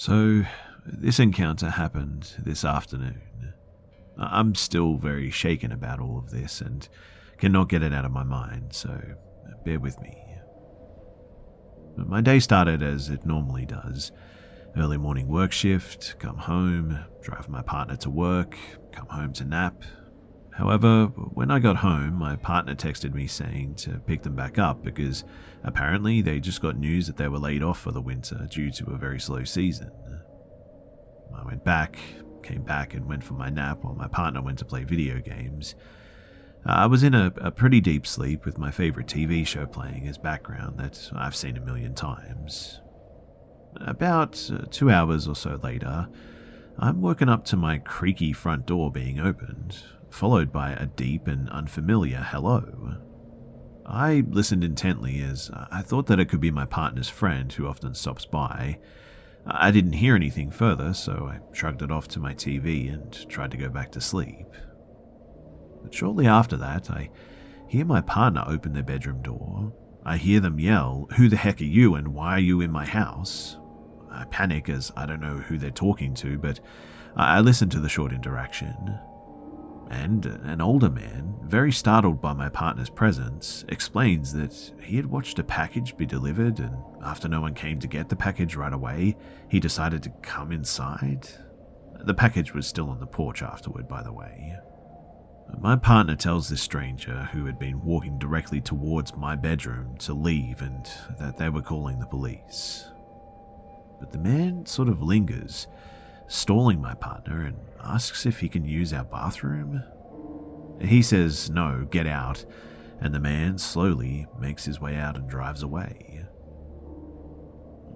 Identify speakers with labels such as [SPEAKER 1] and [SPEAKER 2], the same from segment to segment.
[SPEAKER 1] So, this encounter happened this afternoon. I'm still very shaken about all of this and cannot get it out of my mind, so bear with me. My day started as it normally does. Early morning work shift, come home, drive my partner to work, come home to nap. However, when I got home, my partner texted me saying to pick them back up because apparently they just got news that they were laid off for the winter due to a very slow season. I went back, came back, and went for my nap while my partner went to play video games. I was in a, a pretty deep sleep with my favorite TV show playing as background that I've seen a million times. About uh, two hours or so later, I'm woken up to my creaky front door being opened, followed by a deep and unfamiliar hello. I listened intently as I thought that it could be my partner's friend who often stops by. I didn't hear anything further, so I shrugged it off to my TV and tried to go back to sleep. But shortly after that, I hear my partner open their bedroom door. I hear them yell, Who the heck are you and why are you in my house? I panic as I don't know who they're talking to, but I listen to the short interaction and an older man, very startled by my partner's presence, explains that he had watched a package be delivered and after no one came to get the package right away, he decided to come inside. The package was still on the porch afterward, by the way. My partner tells this stranger, who had been walking directly towards my bedroom, to leave and that they were calling the police. But the man sort of lingers, stalling my partner, and asks if he can use our bathroom. He says, No, get out, and the man slowly makes his way out and drives away.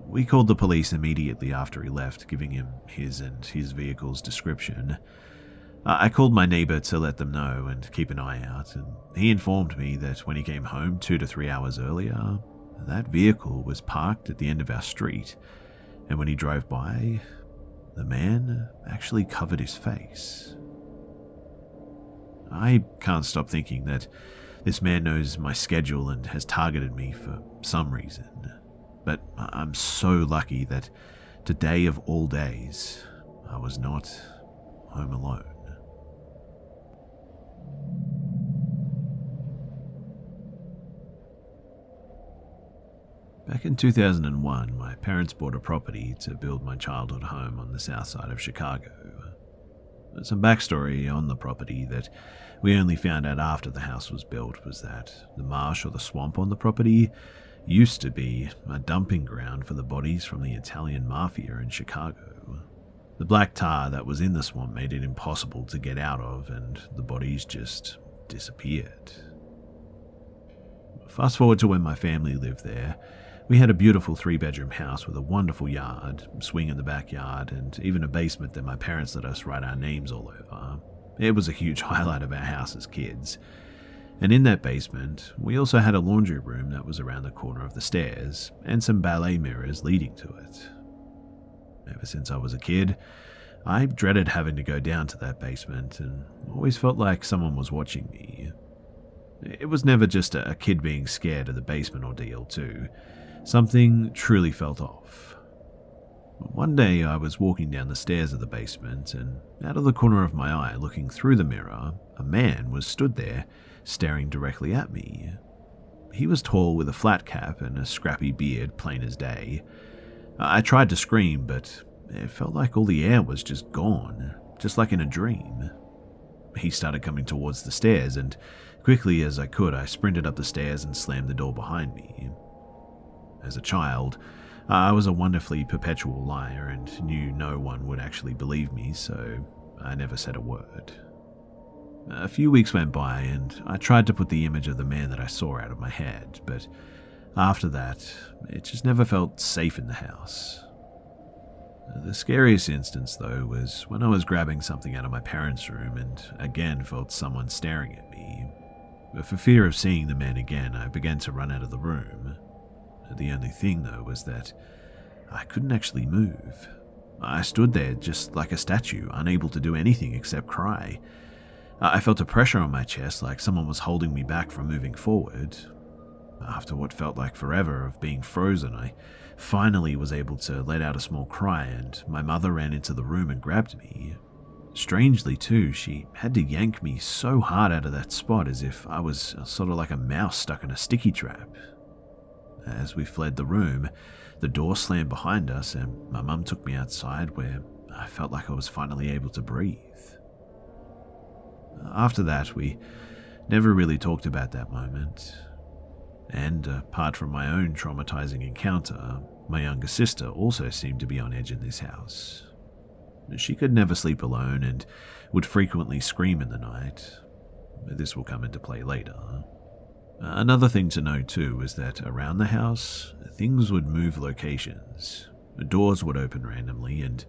[SPEAKER 1] We called the police immediately after he left, giving him his and his vehicle's description. I called my neighbor to let them know and keep an eye out, and he informed me that when he came home two to three hours earlier, that vehicle was parked at the end of our street, and when he drove by, the man actually covered his face. I can't stop thinking that This man knows my schedule and has targeted me for some reason. But I'm so lucky that today of all days, I was not home alone. Back in 2001, my parents bought a property to build my childhood home on the south side of Chicago. Some backstory on the property that we only found out after the house was built was that the marsh or the swamp on the property used to be a dumping ground for the bodies from the Italian mafia in Chicago. The black tar that was in the swamp made it impossible to get out of, and the bodies just disappeared. Fast forward to when my family lived there. We had a beautiful three bedroom house with a wonderful yard, swing in the backyard, and even a basement that my parents let us write our names all over. It was a huge highlight of our house as kids. And in that basement, we also had a laundry room that was around the corner of the stairs, and some ballet mirrors leading to it. Ever since I was a kid, I dreaded having to go down to that basement and always felt like someone was watching me. It was never just a kid being scared of the basement ordeal, too. Something truly felt off. One day I was walking down the stairs of the basement, and out of the corner of my eye, looking through the mirror, a man was stood there, staring directly at me. He was tall with a flat cap and a scrappy beard, plain as day. I tried to scream, but it felt like all the air was just gone, just like in a dream. He started coming towards the stairs, and quickly as I could, I sprinted up the stairs and slammed the door behind me. As a child, uh, I was a wonderfully perpetual liar and knew no one would actually believe me, so I never said a word. A few weeks went by, and I tried to put the image of the man that I saw out of my head, but after that, it just never felt safe in the house. The scariest instance, though, was when I was grabbing something out of my parents' room and again felt someone staring at me. For fear of seeing the man again, I began to run out of the room. The only thing, though, was that I couldn't actually move. I stood there just like a statue, unable to do anything except cry. I felt a pressure on my chest like someone was holding me back from moving forward. After what felt like forever of being frozen, I finally was able to let out a small cry, and my mother ran into the room and grabbed me. Strangely, too, she had to yank me so hard out of that spot as if I was sort of like a mouse stuck in a sticky trap. As we fled the room, the door slammed behind us, and my mum took me outside where I felt like I was finally able to breathe. After that, we never really talked about that moment. And apart from my own traumatizing encounter, my younger sister also seemed to be on edge in this house. She could never sleep alone and would frequently scream in the night. This will come into play later. Uh, another thing to note too is that around the house, things would move locations. Doors would open randomly, and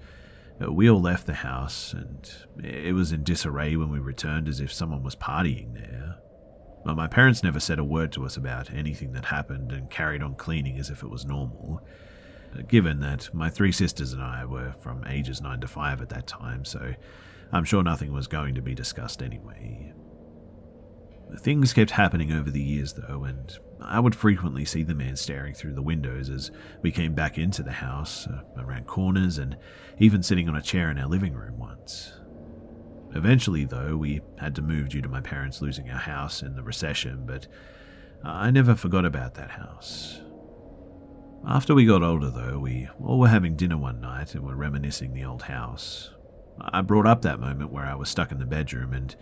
[SPEAKER 1] uh, we all left the house, and it was in disarray when we returned as if someone was partying there. But my parents never said a word to us about anything that happened and carried on cleaning as if it was normal, uh, given that my three sisters and I were from ages 9 to 5 at that time, so I'm sure nothing was going to be discussed anyway. Things kept happening over the years, though, and I would frequently see the man staring through the windows as we came back into the house, uh, around corners, and even sitting on a chair in our living room once. Eventually, though, we had to move due to my parents losing our house in the recession, but I never forgot about that house. After we got older, though, we all were having dinner one night and were reminiscing the old house. I brought up that moment where I was stuck in the bedroom and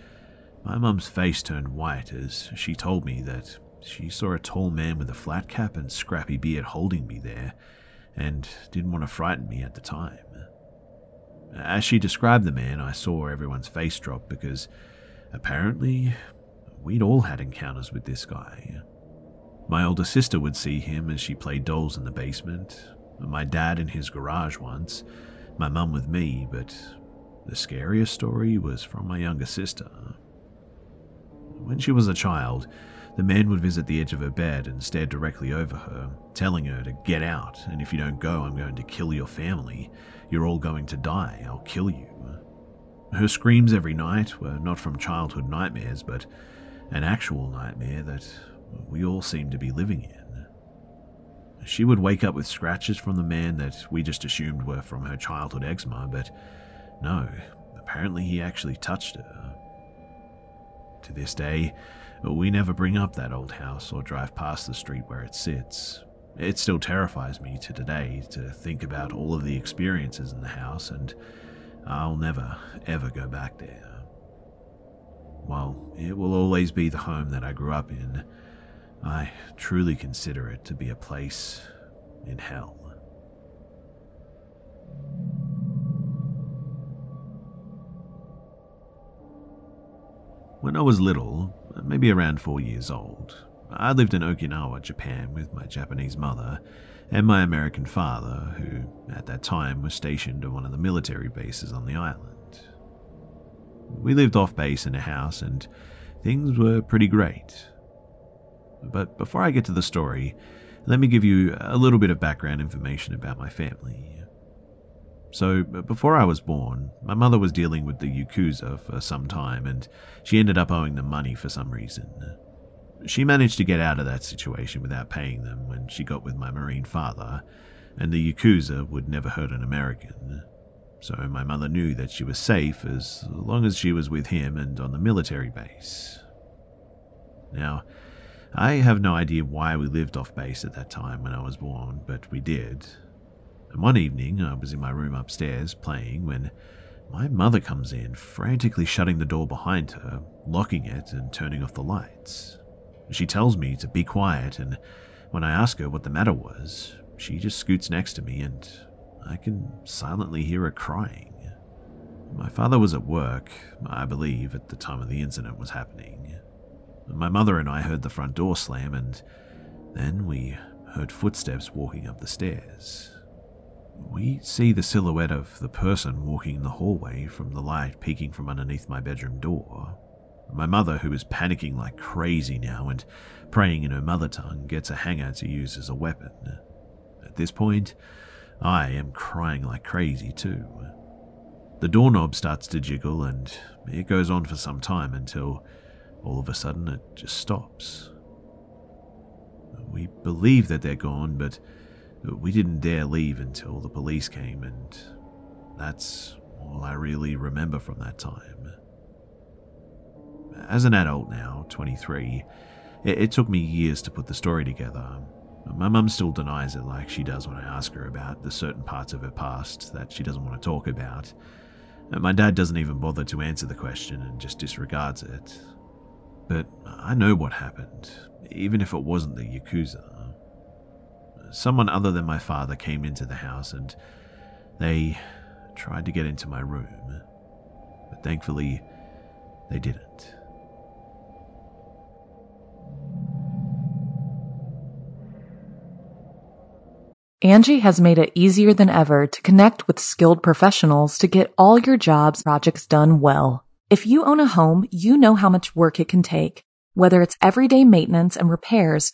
[SPEAKER 1] my mum's face turned white as she told me that she saw a tall man with a flat cap and scrappy beard holding me there, and didn't want to frighten me at the time. As she described the man, I saw everyone's face drop because apparently we'd all had encounters with this guy. My older sister would see him as she played dolls in the basement, my dad in his garage once, my mum with me, but the scariest story was from my younger sister. When she was a child, the man would visit the edge of her bed and stare directly over her, telling her to get out, and if you don't go, I'm going to kill your family. You're all going to die. I'll kill you. Her screams every night were not from childhood nightmares, but an actual nightmare that we all seem to be living in. She would wake up with scratches from the man that we just assumed were from her childhood eczema, but no, apparently he actually touched her. To this day, we never bring up that old house or drive past the street where it sits. It still terrifies me to today to think about all of the experiences in the house, and I'll never, ever go back there. While it will always be the home that I grew up in, I truly consider it to be a place in hell. When I was little, maybe around four years old, I lived in Okinawa, Japan, with my Japanese mother and my American father, who at that time was stationed at one of the military bases on the island. We lived off base in a house, and things were pretty great. But before I get to the story, let me give you a little bit of background information about my family. So, before I was born, my mother was dealing with the Yakuza for some time, and she ended up owing them money for some reason. She managed to get out of that situation without paying them when she got with my Marine father, and the Yakuza would never hurt an American. So my mother knew that she was safe as long as she was with him and on the military base. Now, I have no idea why we lived off base at that time when I was born, but we did. And one evening, I was in my room upstairs playing when my mother comes in, frantically shutting the door behind her, locking it, and turning off the lights. She tells me to be quiet, and when I ask her what the matter was, she just scoots next to me, and I can silently hear her crying. My father was at work, I believe, at the time of the incident was happening. My mother and I heard the front door slam, and then we heard footsteps walking up the stairs. We see the silhouette of the person walking in the hallway from the light peeking from underneath my bedroom door. My mother, who is panicking like crazy now and praying in her mother tongue, gets a hanger to use as a weapon. At this point, I am crying like crazy too. The doorknob starts to jiggle and it goes on for some time until all of a sudden it just stops. We believe that they're gone, but we didn't dare leave until the police came, and that's all I really remember from that time. As an adult now, 23, it, it took me years to put the story together. My mum still denies it like she does when I ask her about the certain parts of her past that she doesn't want to talk about. My dad doesn't even bother to answer the question and just disregards it. But I know what happened, even if it wasn't the Yakuza. Someone other than my father came into the house and they tried to get into my room. But thankfully, they didn't.
[SPEAKER 2] Angi has made it easier than ever to connect with skilled professionals to get all your jobs projects done well. If you own a home, you know how much work it can take, whether it's everyday maintenance and repairs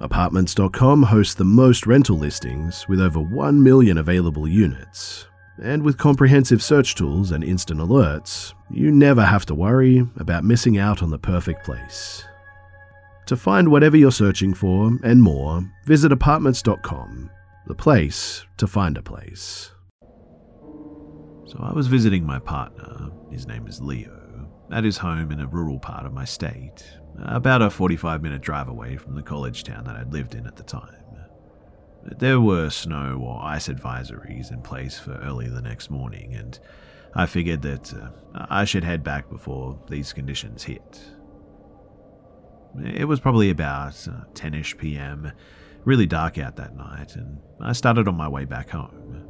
[SPEAKER 3] Apartments.com hosts the most rental listings with over 1 million available units. And with comprehensive search tools and instant alerts, you never have to worry about missing out on the perfect place. To find whatever you're searching for and more, visit apartments.com, the place to find a place.
[SPEAKER 1] So I was visiting my partner, his name is Leo, at his home in a rural part of my state, about a 45 minute drive away from the college town that I'd lived in at the time. There were snow or ice advisories in place for early the next morning, and I figured that uh, I should head back before these conditions hit. It was probably about 10ish uh, pm, really dark out that night, and I started on my way back home.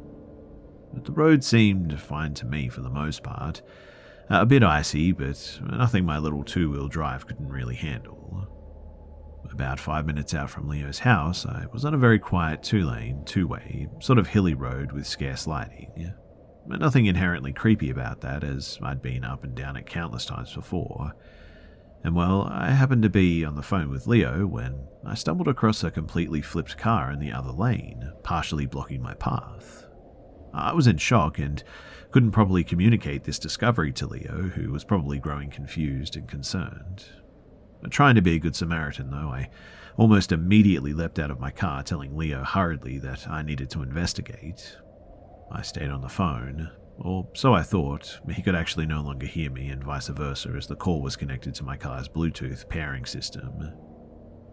[SPEAKER 1] The road seemed fine to me for the most part. Uh, a bit icy, but nothing my little two wheel drive couldn't really handle. About five minutes out from Leo's house, I was on a very quiet two lane, two way, sort of hilly road with scarce lighting. But Nothing inherently creepy about that, as I'd been up and down it countless times before. And well, I happened to be on the phone with Leo when I stumbled across a completely flipped car in the other lane, partially blocking my path. I was in shock and couldn't properly communicate this discovery to Leo, who was probably growing confused and concerned. Trying to be a good Samaritan, though, I almost immediately leapt out of my car, telling Leo hurriedly that I needed to investigate. I stayed on the phone, or so I thought. He could actually no longer hear me, and vice versa, as the call was connected to my car's Bluetooth pairing system.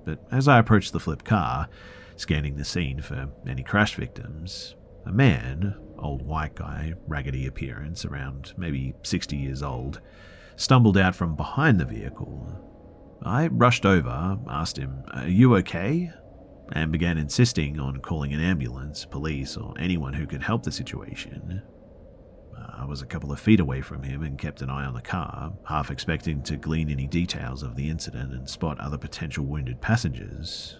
[SPEAKER 1] But as I approached the flipped car, scanning the scene for any crash victims, a man, old white guy, raggedy appearance, around maybe 60 years old, stumbled out from behind the vehicle. I rushed over, asked him, Are you okay? and began insisting on calling an ambulance, police, or anyone who could help the situation. I was a couple of feet away from him and kept an eye on the car, half expecting to glean any details of the incident and spot other potential wounded passengers.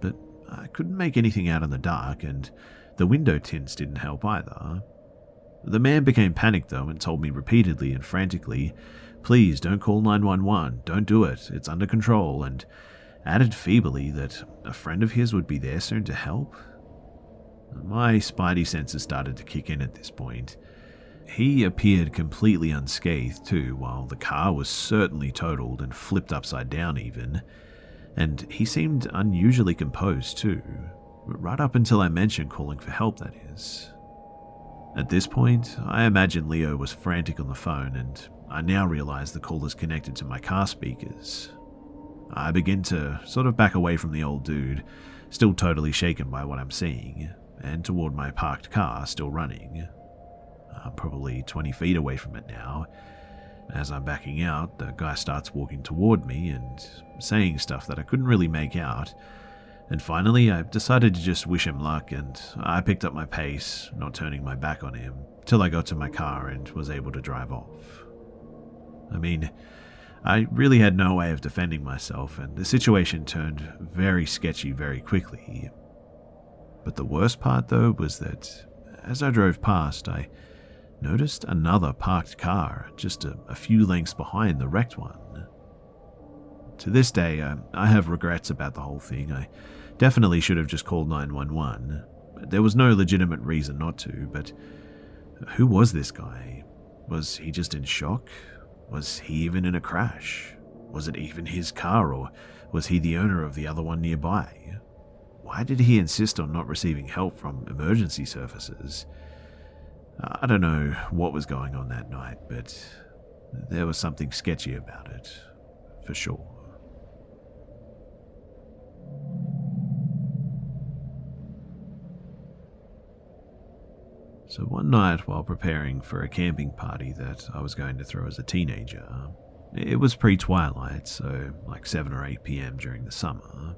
[SPEAKER 1] But I couldn't make anything out in the dark, and the window tints didn't help either. The man became panicked though and told me repeatedly and frantically, Please don't call 911, don't do it, it's under control, and added feebly that a friend of his would be there soon to help. My spidey senses started to kick in at this point. He appeared completely unscathed too, while the car was certainly totaled and flipped upside down, even. And he seemed unusually composed too, right up until I mentioned calling for help, that is. At this point, I imagine Leo was frantic on the phone, and I now realize the call is connected to my car speakers. I begin to sort of back away from the old dude, still totally shaken by what I'm seeing, and toward my parked car, still running. I'm probably 20 feet away from it now. As I'm backing out, the guy starts walking toward me and saying stuff that I couldn't really make out. And finally, I decided to just wish him luck, and I picked up my pace, not turning my back on him, till I got to my car and was able to drive off. I mean, I really had no way of defending myself, and the situation turned very sketchy very quickly. But the worst part, though, was that as I drove past, I noticed another parked car just a, a few lengths behind the wrecked one. To this day, I, I have regrets about the whole thing. I definitely should have just called 911. There was no legitimate reason not to, but who was this guy? Was he just in shock? Was he even in a crash? Was it even his car, or was he the owner of the other one nearby? Why did he insist on not receiving help from emergency services? I don't know what was going on that night, but there was something sketchy about it, for sure. So one night, while preparing for a camping party that I was going to throw as a teenager, um, it was pre twilight, so like 7 or 8 pm during the summer.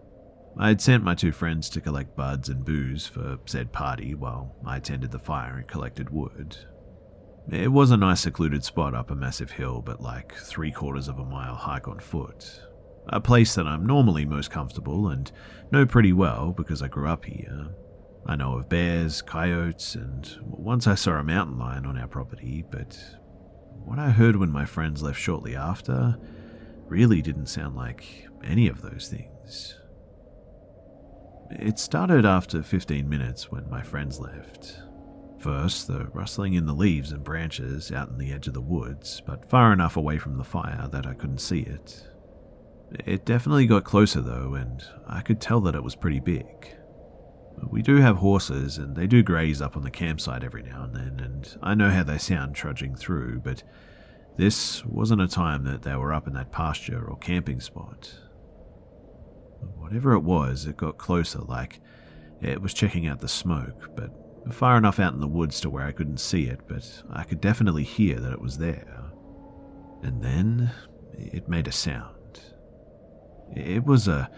[SPEAKER 1] I had sent my two friends to collect buds and booze for said party while I tended the fire and collected wood. It was a nice secluded spot up a massive hill, but like three quarters of a mile hike on foot. A place that I'm normally most comfortable and know pretty well because I grew up here, I know of bears, coyotes, and once I saw a mountain lion on our property, but what I heard when my friends left shortly after really didn't sound like any of those things. It started after 15 minutes when my friends left. First, the rustling in the leaves and branches out in the edge of the woods, but far enough away from the fire that I couldn't see it. It definitely got closer though, and I could tell that it was pretty big. We do have horses, and they do graze up on the campsite every now and then, and I know how they sound trudging through, but this wasn't a time that they were up in that pasture or camping spot. Whatever it was, it got closer, like it was checking out the smoke, but far enough out in the woods to where I couldn't see it, but I could definitely hear that it was there. And then it made a sound. It was a,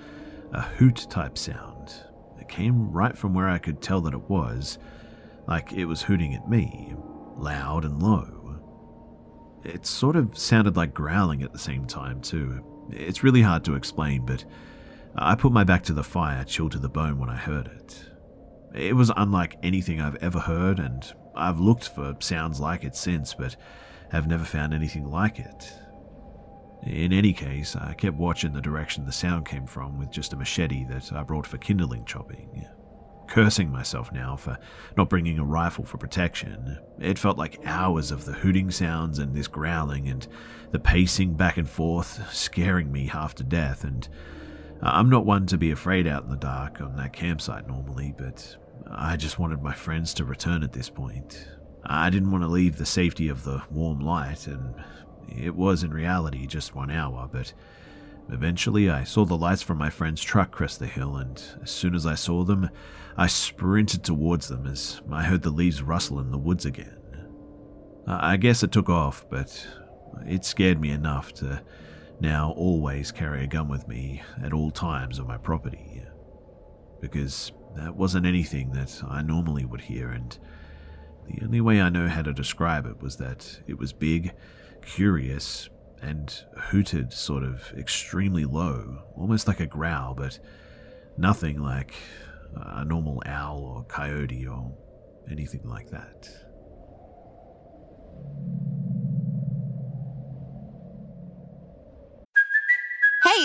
[SPEAKER 1] a hoot type sound. It came right from where I could tell that it was, like it was hooting at me, loud and low. It sort of sounded like growling at the same time, too. It's really hard to explain, but I put my back to the fire, chilled to the bone when I heard it. It was unlike anything I've ever heard, and I've looked for sounds like it since, but have never found anything like it. In any case, I kept watching the direction the sound came from with just a machete that I brought for kindling chopping. Cursing myself now for not bringing a rifle for protection. It felt like hours of the hooting sounds and this growling and the pacing back and forth, scaring me half to death. And I'm not one to be afraid out in the dark on that campsite normally, but I just wanted my friends to return at this point. I didn't want to leave the safety of the warm light, and it was in reality just one hour, but eventually I saw the lights from my friend's truck crest the hill, and as soon as I saw them, I sprinted towards them as I heard the leaves rustle in the woods again. I guess it took off, but it scared me enough to now always carry a gun with me at all times on my property. Because that wasn't anything that I normally would hear, and the only way I know how to describe it was that it was big, curious, and hooted sort of extremely low, almost like a growl, but nothing like a normal owl or coyote or anything like that.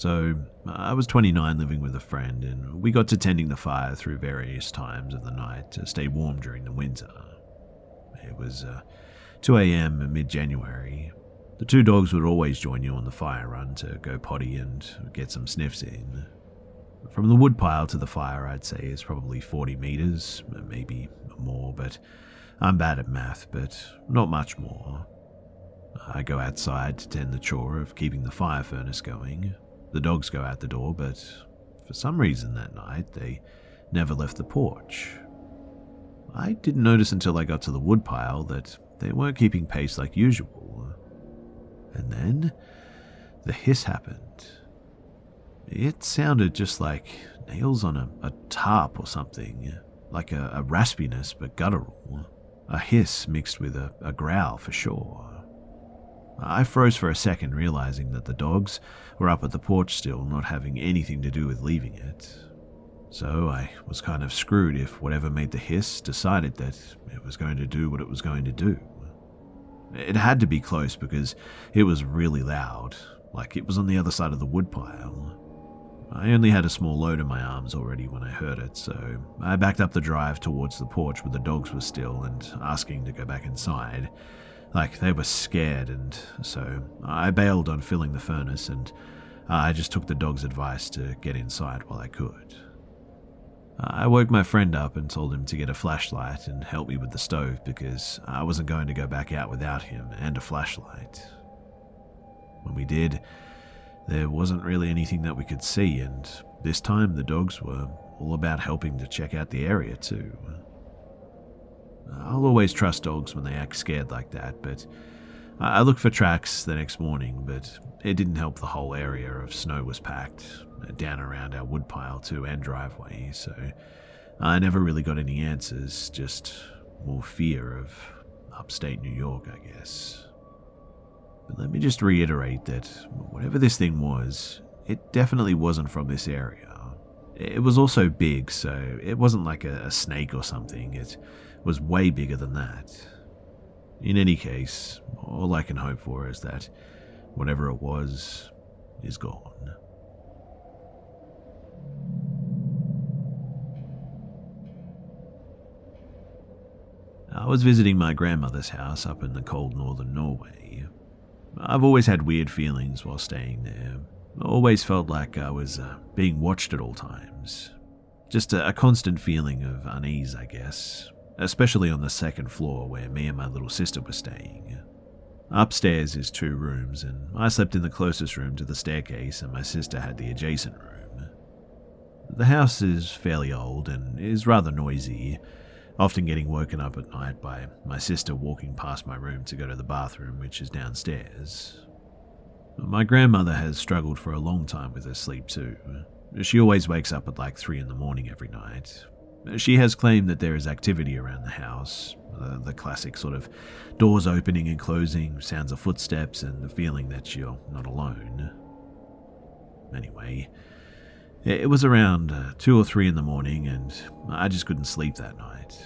[SPEAKER 1] So, I was 29 living with a friend, and we got to tending the fire through various times of the night to stay warm during the winter. It was uh, 2 a.m. in mid January. The two dogs would always join you on the fire run to go potty and get some sniffs in. From the woodpile to the fire, I'd say is probably 40 meters, maybe more, but I'm bad at math, but not much more. I go outside to tend the chore of keeping the fire furnace going, the dogs go out the door, but for some reason that night they never left the porch. I didn't notice until I got to the woodpile that they weren't keeping pace like usual. And then the hiss happened. It sounded just like nails on a, a tarp or something, like a, a raspiness but guttural. A hiss mixed with a, a growl for sure. I froze for a second, realizing that the dogs were up at the porch still, not having anything to do with leaving it. So I was kind of screwed if whatever made the hiss decided that it was going to do what it was going to do. It had to be close because it was really loud, like it was on the other side of the woodpile. I only had a small load in my arms already when I heard it, so I backed up the drive towards the porch where the dogs were still and asking to go back inside like they were scared, and so I bailed on filling the furnace and uh, I just took the dog's advice to get inside while I could. I woke my friend up and told him to get a flashlight and help me with the stove because I wasn't going to go back out without him and a flashlight. When we did, there wasn't really anything that we could see, and this time the dogs were all about helping to check out the area too. I'll always trust dogs when they act scared like that, but I looked for tracks the next morning, but it didn't help the whole area of snow was packed down around our woodpile too and driveway, so I never really got any answers, just more fear of upstate New York, I guess. But let me just reiterate that whatever this thing was, it definitely wasn't from this area. It was also big, so it wasn't like a, a snake or something. It was way bigger than that. In any case, all I can hope for is that whatever it was is gone. I was visiting my grandmother's house up in the cold northern Norway. I've always had weird feelings while staying there. Always felt like I was uh, being watched at all times. Just a, a constant feeling of unease, I guess, especially on the second floor where me and my little sister were staying. Upstairs is two rooms, and I slept in the closest room to the staircase, and my sister had the adjacent room. The house is fairly old and is rather noisy, often getting woken up at night by my sister walking past my room to go to the bathroom, which is downstairs. My grandmother has struggled for a long time with her sleep too. She always wakes up at like 3 in the morning every night, she has claimed that there is activity around the house, the, the, classic sort of doors opening and closing, sounds of footsteps, and the feeling that you're not alone. Anyway, it was around uh, 2 or 3 in the morning, and I just couldn't sleep that night.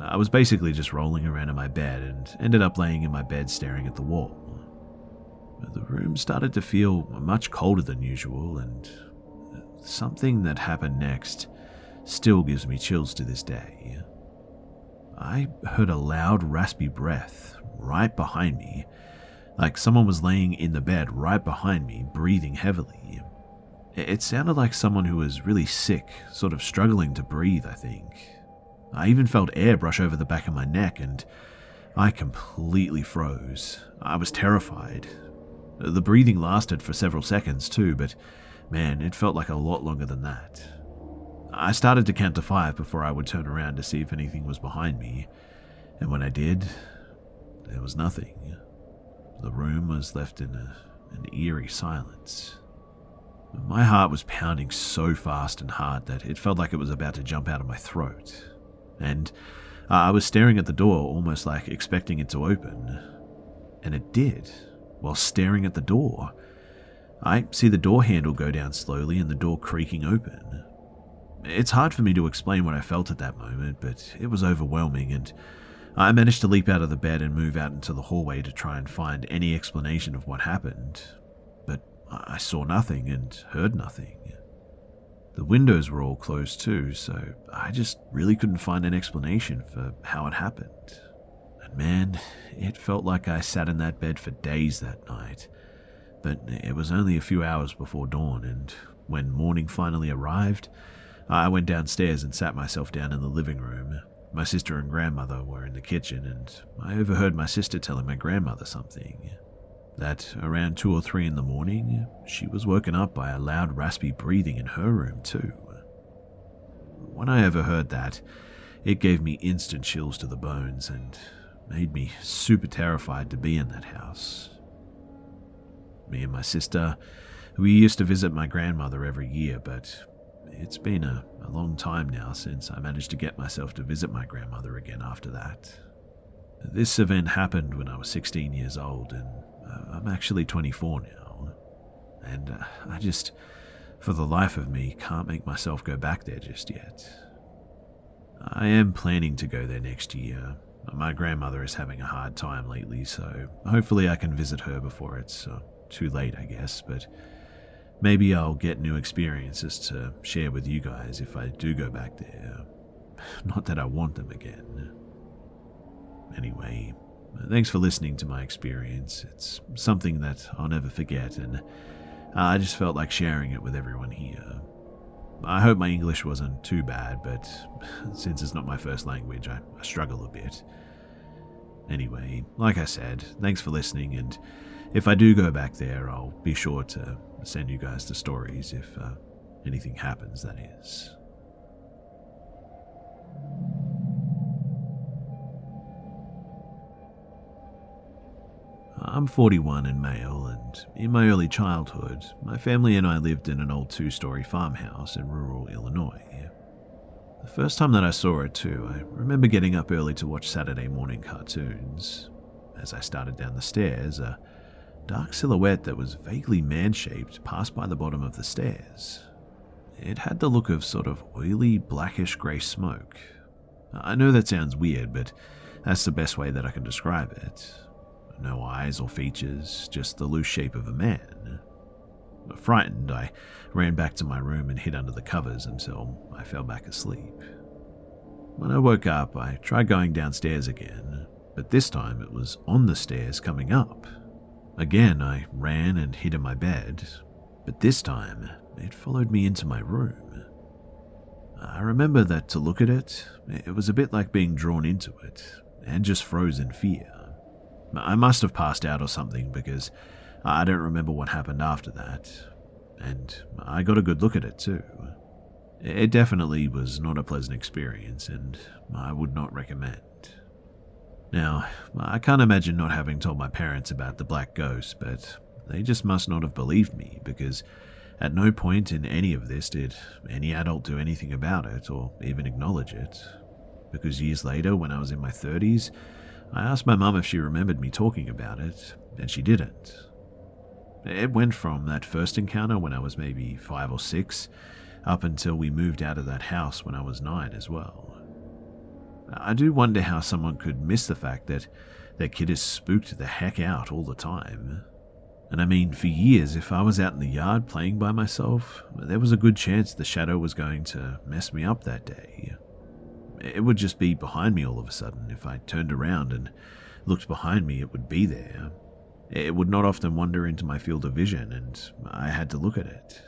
[SPEAKER 1] I was basically just rolling around in my bed and ended up laying in my bed staring at the wall. The room started to feel much colder than usual, and something that happened next still gives me chills to this day. I heard a loud, raspy breath right behind me, like someone was laying in the bed right behind me, breathing heavily. It sounded like someone who was really sick, sort of struggling to breathe, I think. I even felt air brush over the back of my neck, and I completely froze. I was terrified. The breathing lasted for several seconds, too, but man, it felt like a lot longer than that. I started to count to five before I would turn around to see if anything was behind me, and when I did, there was nothing. The room was left in a, an eerie silence. My heart was pounding so fast and hard that it felt like it was about to jump out of my throat. And uh, I was staring at the door, almost like expecting it to open. And it did, while staring at the door. I see the door handle go down slowly and the door creaking open. It's hard for me to explain what I felt at that moment, but it was overwhelming, and I managed to leap out of the bed and move out into the hallway to try and find any explanation of what happened. But I saw nothing and heard nothing. The windows were all closed too, so I just really couldn't find an explanation for how it happened. And man, it felt like I sat in that bed for days that night. But it was only a few hours before dawn, and when morning finally arrived, I went downstairs and sat myself down in the living room. My sister and grandmother were in the kitchen, and I overheard my sister telling my grandmother something. That around two or three in the morning, she was woken up by a loud, raspy breathing in her room, too. When I overheard that, it gave me instant chills to the bones and made me super terrified to be in that house. Me and my sister, we used to visit my grandmother every year, but it's been a, a long time now since I managed to get myself to visit my grandmother again after that. This event happened when I was 16 years old, and uh, I'm actually 24 now. And uh, I just, for the life of me, can't make myself go back there just yet. I am planning to go there next year. My grandmother is having a hard time lately, so hopefully I can visit her before it's uh, too late, I guess. But Maybe I'll get new experiences to share with you guys if I do go back there. Not that I want them again. Anyway, thanks for listening to my experience. It's something that I'll never forget, and I just felt like sharing it with everyone here. I hope my English wasn't too bad, but since it's not my first language, I, I struggle a bit. Anyway, like I said, thanks for listening, and if I do go back there, I'll be sure to send you guys the stories if uh, anything happens, that is. I'm 41 and male, and in my early childhood, my family and I lived in an old two story farmhouse in rural Illinois. The first time that I saw it, too, I remember getting up early to watch Saturday morning cartoons. As I started down the stairs, a dark silhouette that was vaguely man shaped passed by the bottom of the stairs. It had the look of sort of oily, blackish grey smoke. I know that sounds weird, but that's the best way that I can describe it. No eyes or features, just the loose shape of a man. Frightened, I ran back to my room and hid under the covers until I fell back asleep. When I woke up, I tried going downstairs again, but this time it was on the stairs coming up. Again, I ran and hid in my bed, but this time it followed me into my room. I remember that to look at it, it was a bit like being drawn into it, and just froze in fear. I must have passed out or something because I don't remember what happened after that, and I got a good look at it too. It definitely was not a pleasant experience, and I would not recommend. Now, I can't imagine not having told my parents about the black ghost, but they just must not have believed me because at no point in any of this did any adult do anything about it or even acknowledge it. Because years later, when I was in my 30s, I asked my mum if she remembered me talking about it, and she didn't. It went from that first encounter when I was maybe five or six up until we moved out of that house when I was nine as well. I do wonder how someone could miss the fact that their kid is spooked the heck out all the time. And I mean, for years, if I was out in the yard playing by myself, there was a good chance the shadow was going to mess me up that day. It would just be behind me all of a sudden. If I turned around and looked behind me, it would be there. It would not often wander into my field of vision, and I had to look at it.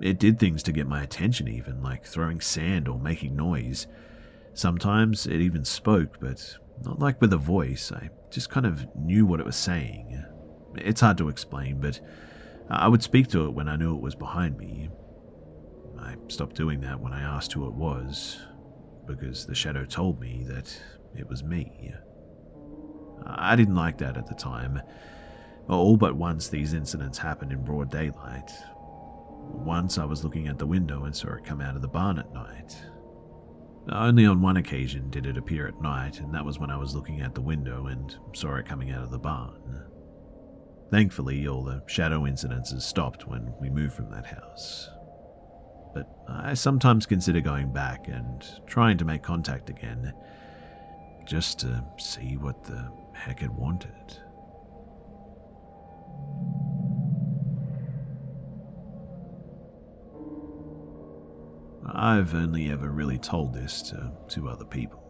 [SPEAKER 1] It did things to get my attention, even, like throwing sand or making noise. Sometimes it even spoke, but not like with a voice. I just kind of knew what it was saying. It's hard to explain, but I would speak to it when I knew it was behind me. I stopped doing that when I asked who it was, because the shadow told me that it was me. I didn't like that at the time. All but once these incidents happened in broad daylight. Once I was looking at the window and saw it come out of the barn at night. Only on one occasion did it appear at night, and that was when I was looking out the window and saw it coming out of the barn. Thankfully, all the shadow incidences stopped when we moved from that house. But I sometimes consider going back and trying to make contact again, just to see what the heck it wanted. I've only ever really told this to two other people.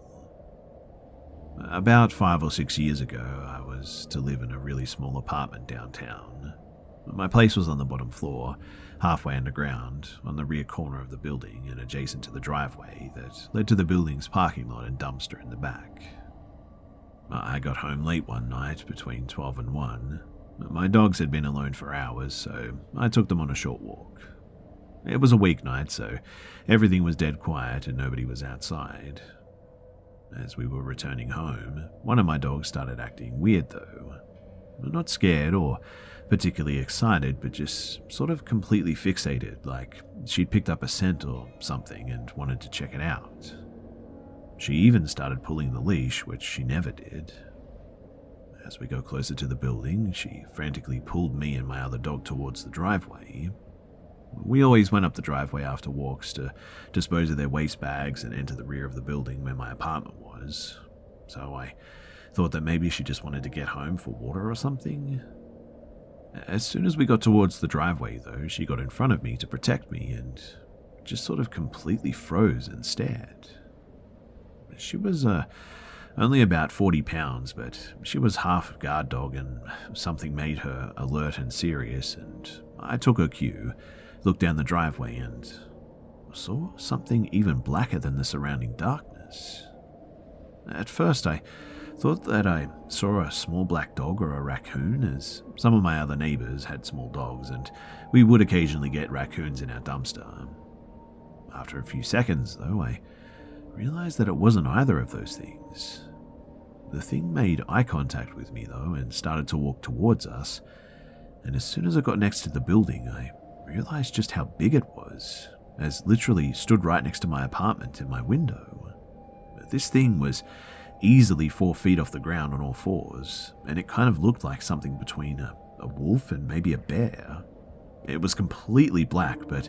[SPEAKER 1] About five or six years ago, I was to live in a really small apartment downtown. My place was on the bottom floor, halfway underground, on the rear corner of the building and adjacent to the driveway that led to the building's parking lot and dumpster in the back. I got home late one night between 12 and 1. My dogs had been alone for hours, so I took them on a short walk. It was a weeknight, so everything was dead quiet and nobody was outside. As we were returning home, one of my dogs started acting weird though. Not scared or particularly excited, but just sort of completely fixated, like she'd picked up a scent or something and wanted to check it out. She even started pulling the leash, which she never did. As we go closer to the building, she frantically pulled me and my other dog towards the driveway, we always went up the driveway after walks to dispose of their waste bags and enter the rear of the building where my apartment was. So I thought that maybe she just wanted to get home for water or something. As soon as we got towards the driveway, though, she got in front of me to protect me and just sort of completely froze and stared. She was uh, only about 40 pounds, but she was half a guard dog, and something made her alert and serious, and I took her cue looked down the driveway and saw something even blacker than the surrounding darkness. At first, I thought that I saw a small black dog or a raccoon, as some of my other neighbors had small dogs, and we would occasionally get raccoons in our dumpster. After a few seconds, though, I realized that it wasn't either of those things. The thing made eye contact with me, though, and started to walk towards us, and as soon as I got next to the building, I realized just how big it was, as literally stood right next to my apartment in my window. This thing was easily four feet off the ground on all fours, and it kind of looked like something between a, a wolf and maybe a bear. It was completely black, but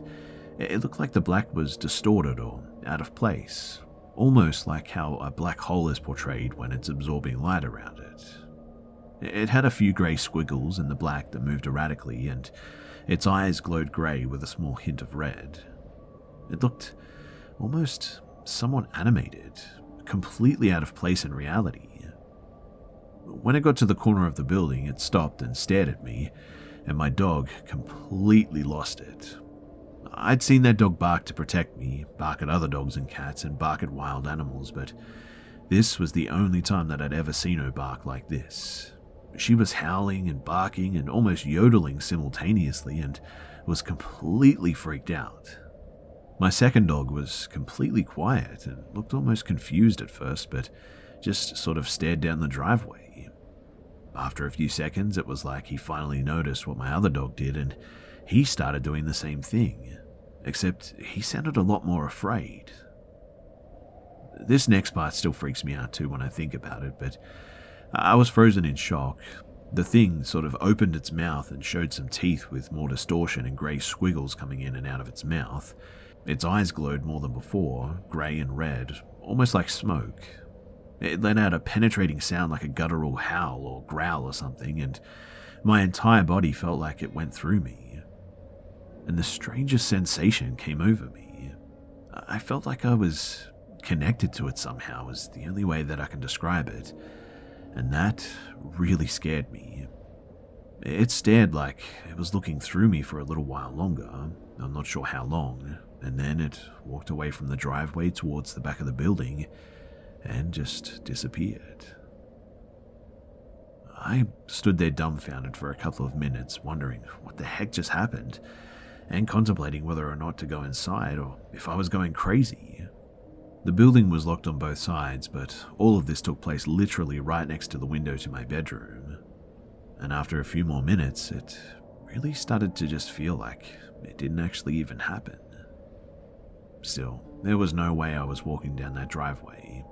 [SPEAKER 1] it looked like the black was distorted or out of place, almost like how a black hole is portrayed when it's absorbing light around it. It had a few grey squiggles in the black that moved erratically, and its eyes glowed grey with a small hint of red. It looked almost somewhat animated, completely out of place in reality. When it got to the corner of the building, it stopped and stared at me, and my dog completely lost it. I'd seen that dog bark to protect me, bark at other dogs and cats, and bark at wild animals, but this was the only time that I'd ever seen her bark like this. She was howling and barking and almost yodeling simultaneously and was completely freaked out. My second dog was completely quiet and looked almost confused at first, but just sort of stared down the driveway. After a few seconds, it was like he finally noticed what my other dog did and he started doing the same thing, except he sounded a lot more afraid. This next part still freaks me out too when I think about it, but I was frozen in shock. The thing sort of opened its mouth and showed some teeth with more distortion and grey squiggles coming in and out of its mouth. Its eyes glowed more than before, grey and red, almost like smoke. It let out a penetrating sound like a guttural howl or growl or something, and my entire body felt like it went through me. And the strangest sensation came over me. I felt like I was connected to it somehow, is the only way that I can describe it. And that really scared me. It stared like it was looking through me for a little while longer. I'm not sure how long, and then it walked away from the driveway towards the back of the building and just disappeared. I stood there dumbfounded for a couple of minutes, wondering what the heck just happened, and contemplating whether or not to go inside or if I was going crazy. The building was locked on both sides, but all of this took place literally right next to the window to my bedroom. And after a few more minutes, it really started to just feel like it didn't actually even happen. Still, there was no way I was walking down that driveway.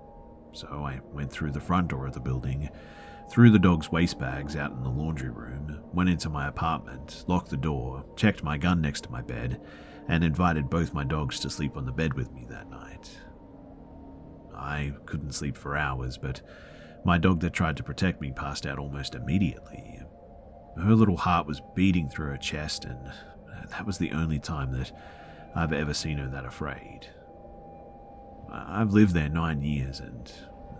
[SPEAKER 1] So I went through the front door of the building, threw the dog's waste bags out in the laundry room, went into my apartment, locked the door, checked my gun next to my bed, and invited both my dogs to sleep on the bed with me that night. I couldn't sleep for hours, but my dog that tried to protect me passed out almost immediately. Her little heart was beating through her chest, and that was the only time that I've ever seen her that afraid. I've lived there nine years and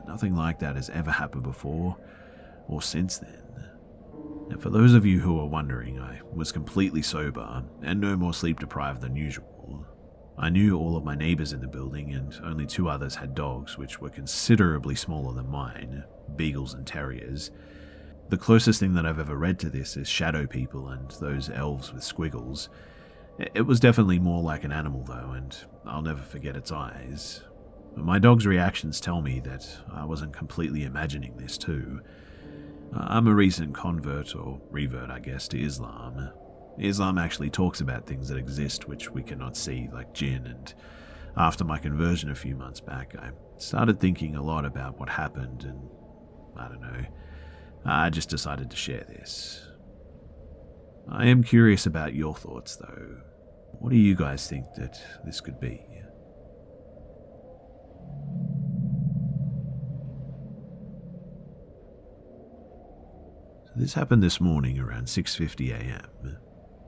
[SPEAKER 1] nothing like that has ever happened before or since then. And for those of you who are wondering, I was completely sober and no more sleep deprived than usual. I knew all of my neighbors in the building, and only two others had dogs, which were considerably smaller than mine beagles and terriers. The closest thing that I've ever read to this is shadow people and those elves with squiggles, it was definitely more like an animal, though, and I'll never forget its eyes. My dog's reactions tell me that I wasn't completely imagining this, too. I'm a recent convert, or revert, I guess, to Islam. Islam actually talks about things that exist which we cannot see, like jinn, and after my conversion a few months back, I started thinking a lot about what happened, and I don't know. I just decided to share this. I am curious about your thoughts, though. What do you guys think that this could be? So this happened this morning around 6:50 a.m.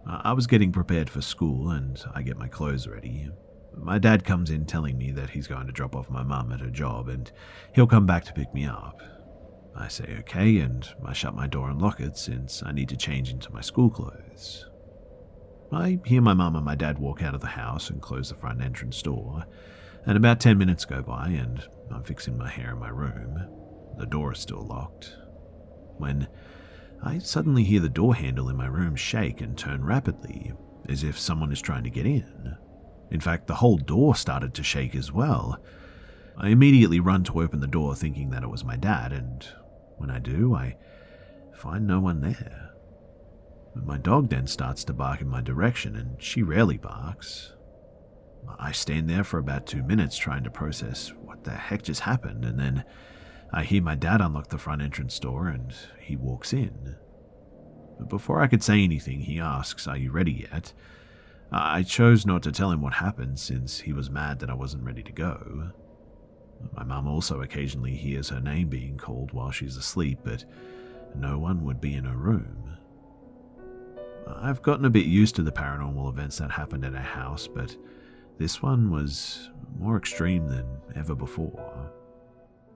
[SPEAKER 1] I was getting prepared for school and I get my clothes ready. My dad comes in telling me that he's going to drop off my mum at her job and he'll come back to pick me up. I say okay and I shut my door and lock it since I need to change into my school clothes. I hear my mum and my dad walk out of the house and close the front entrance door, and about 10 minutes go by and I'm fixing my hair in my room. The door is still locked. When I suddenly hear the door handle in my room shake and turn rapidly, as if someone is trying to get in. In fact, the whole door started to shake as well. I immediately run to open the door thinking that it was my dad, and when I do, I find no one there. My dog then starts to bark in my direction, and she rarely barks. I stand there for about two minutes trying to process what the heck just happened, and then I hear my dad unlock the front entrance door and he walks in. But before I could say anything, he asks, Are you ready yet? I chose not to tell him what happened since he was mad that I wasn't ready to go. My mum also occasionally hears her name being called while she's asleep, but no one would be in her room. I've gotten a bit used to the paranormal events that happened at our house, but this one was more extreme than ever before.